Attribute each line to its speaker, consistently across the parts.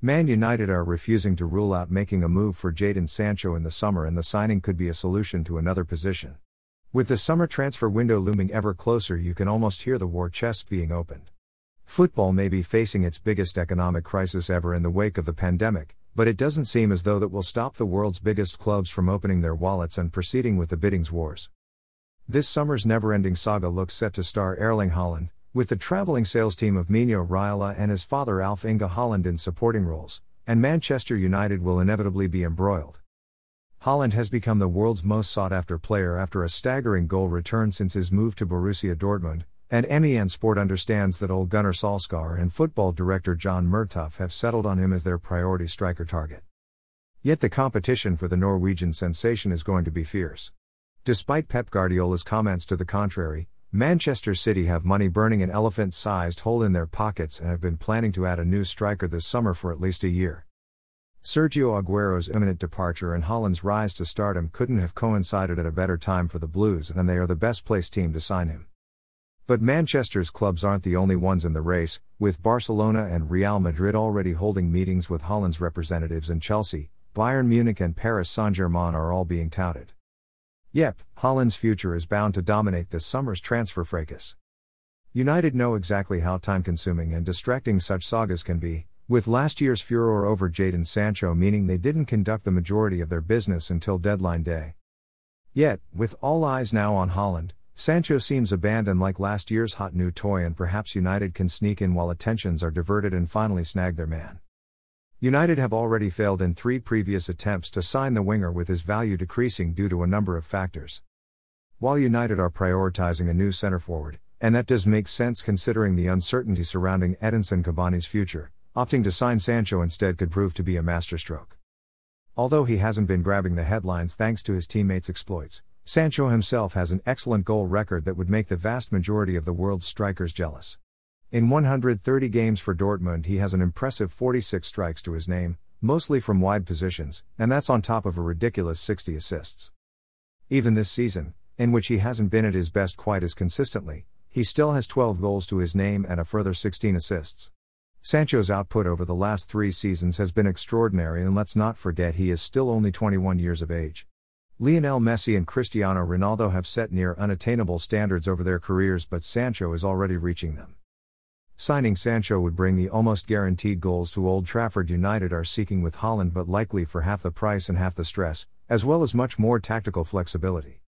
Speaker 1: Man United are refusing to rule out making a move for Jadon Sancho in the summer, and the signing could be a solution to another position. With the summer transfer window looming ever closer, you can almost hear the war chest being opened. Football may be facing its biggest economic crisis ever in the wake of the pandemic, but it doesn't seem as though that will stop the world's biggest clubs from opening their wallets and proceeding with the biddings wars. This summer's never ending saga looks set to star Erling Haaland, with the traveling sales team of Mino Raiola and his father Alf Inge Haaland in supporting roles, and Manchester United will inevitably be embroiled. Haaland has become the world's most sought after player after a staggering goal return since his move to Borussia Dortmund, and MEN Sport understands that Ole Gunnar Solskjaer and football director John Murtough have settled on him as their priority striker target. Yet the competition for the Norwegian sensation is going to be fierce. Despite Pep Guardiola's comments to the contrary, Manchester City have money burning an elephant sized hole in their pockets and have been planning to add a new striker this summer for at least a year. Sergio Aguero's imminent departure and Haaland's rise to stardom couldn't have coincided at a better time for the Blues, and they are the best placed team to sign him. But Manchester's clubs aren't the only ones in the race, with Barcelona and Real Madrid already holding meetings with Haaland's representatives, and Chelsea, Bayern Munich, and Paris Saint Germain are all being touted. Yep, Haaland's future is bound to dominate this summer's transfer fracas. United know exactly how time consuming and distracting such sagas can be, with last year's furor over Jadon Sancho meaning they didn't conduct the majority of their business until deadline day. Yet, with all eyes now on Haaland, Sancho seems abandoned like last year's hot new toy, and perhaps United can sneak in while attentions are diverted and finally snag their man. United have already failed in three previous attempts to sign the winger with his value decreasing due to a number of factors. While United are prioritizing a new centre forward, and that does make sense considering the uncertainty surrounding Edinson Cavani's future, opting to sign Sancho instead could prove to be a masterstroke. Although he hasn't been grabbing the headlines thanks to his teammates' exploits, Sancho himself has an excellent goal record that would make the vast majority of the world's strikers jealous. In 130 games for Dortmund, he has an impressive 46 strikes to his name, mostly from wide positions, and that's on top of a ridiculous 60 assists. Even this season, in which he hasn't been at his best quite as consistently, he still has 12 goals to his name and a further 16 assists. Sancho's output over the last three seasons has been extraordinary, and let's not forget he is still only 21 years of age. Lionel Messi and Cristiano Ronaldo have set near unattainable standards over their careers, but Sancho is already reaching them. Signing Sancho would bring the almost guaranteed goals to Old Trafford United are seeking with Haaland, but likely for half the price and half the stress, as well as much more tactical flexibility.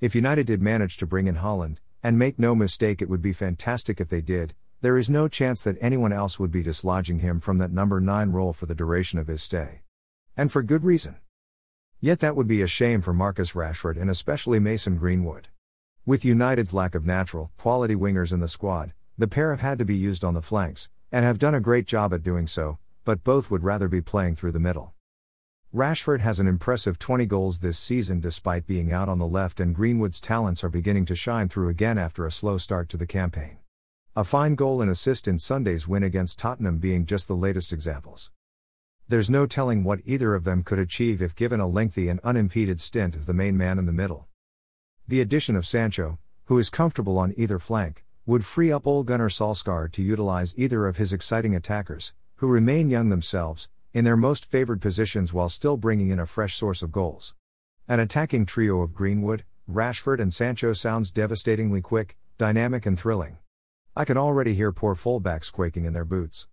Speaker 1: If United did manage to bring in Haaland, and make no mistake it would be fantastic if they did, there is no chance that anyone else would be dislodging him from that number 9 role for the duration of his stay. And for good reason. Yet that would be a shame for Marcus Rashford and especially Mason Greenwood. With United's lack of natural, quality wingers in the squad, the pair have had to be used on the flanks, and have done a great job at doing so, but both would rather be playing through the middle. Rashford has an impressive 20 goals this season despite being out on the left, and Greenwood's talents are beginning to shine through again after a slow start to the campaign. A fine goal and assist in Sunday's win against Tottenham being just the latest examples. There's no telling what either of them could achieve if given a lengthy and unimpeded stint as the main man in the middle. The addition of Sancho, who is comfortable on either flank, would free up Ole Gunnar Solskjaer to utilize either of his exciting attackers, who remain young themselves, in their most favored positions while still bringing in a fresh source of goals. An attacking trio of Greenwood, Rashford, and Sancho sounds devastatingly quick, dynamic, and thrilling. I can already hear poor fullbacks quaking in their boots.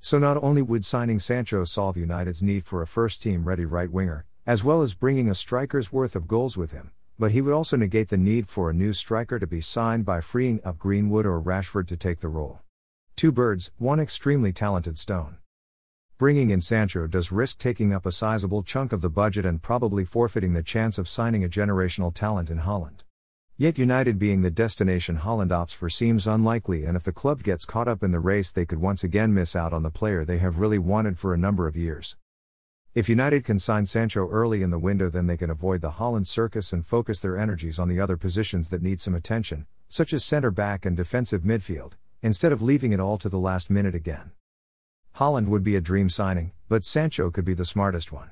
Speaker 1: So not only would signing Sancho solve United's need for a first team ready right winger, as well as bringing a striker's worth of goals with him, but he would also negate the need for a new striker to be signed by freeing up Greenwood or Rashford to take the role. Two birds, one extremely talented stone. Bringing in Sancho does risk taking up a sizable chunk of the budget and probably forfeiting the chance of signing a generational talent in Haaland. Yet United being the destination Haaland opts for seems unlikely, and if the club gets caught up in the race, they could once again miss out on the player they have really wanted for a number of years. If United can sign Sancho early in the window, then they can avoid the Haaland circus and focus their energies on the other positions that need some attention, such as centre back and defensive midfield, instead of leaving it all to the last minute again. Haaland would be a dream signing, but Sancho could be the smartest one.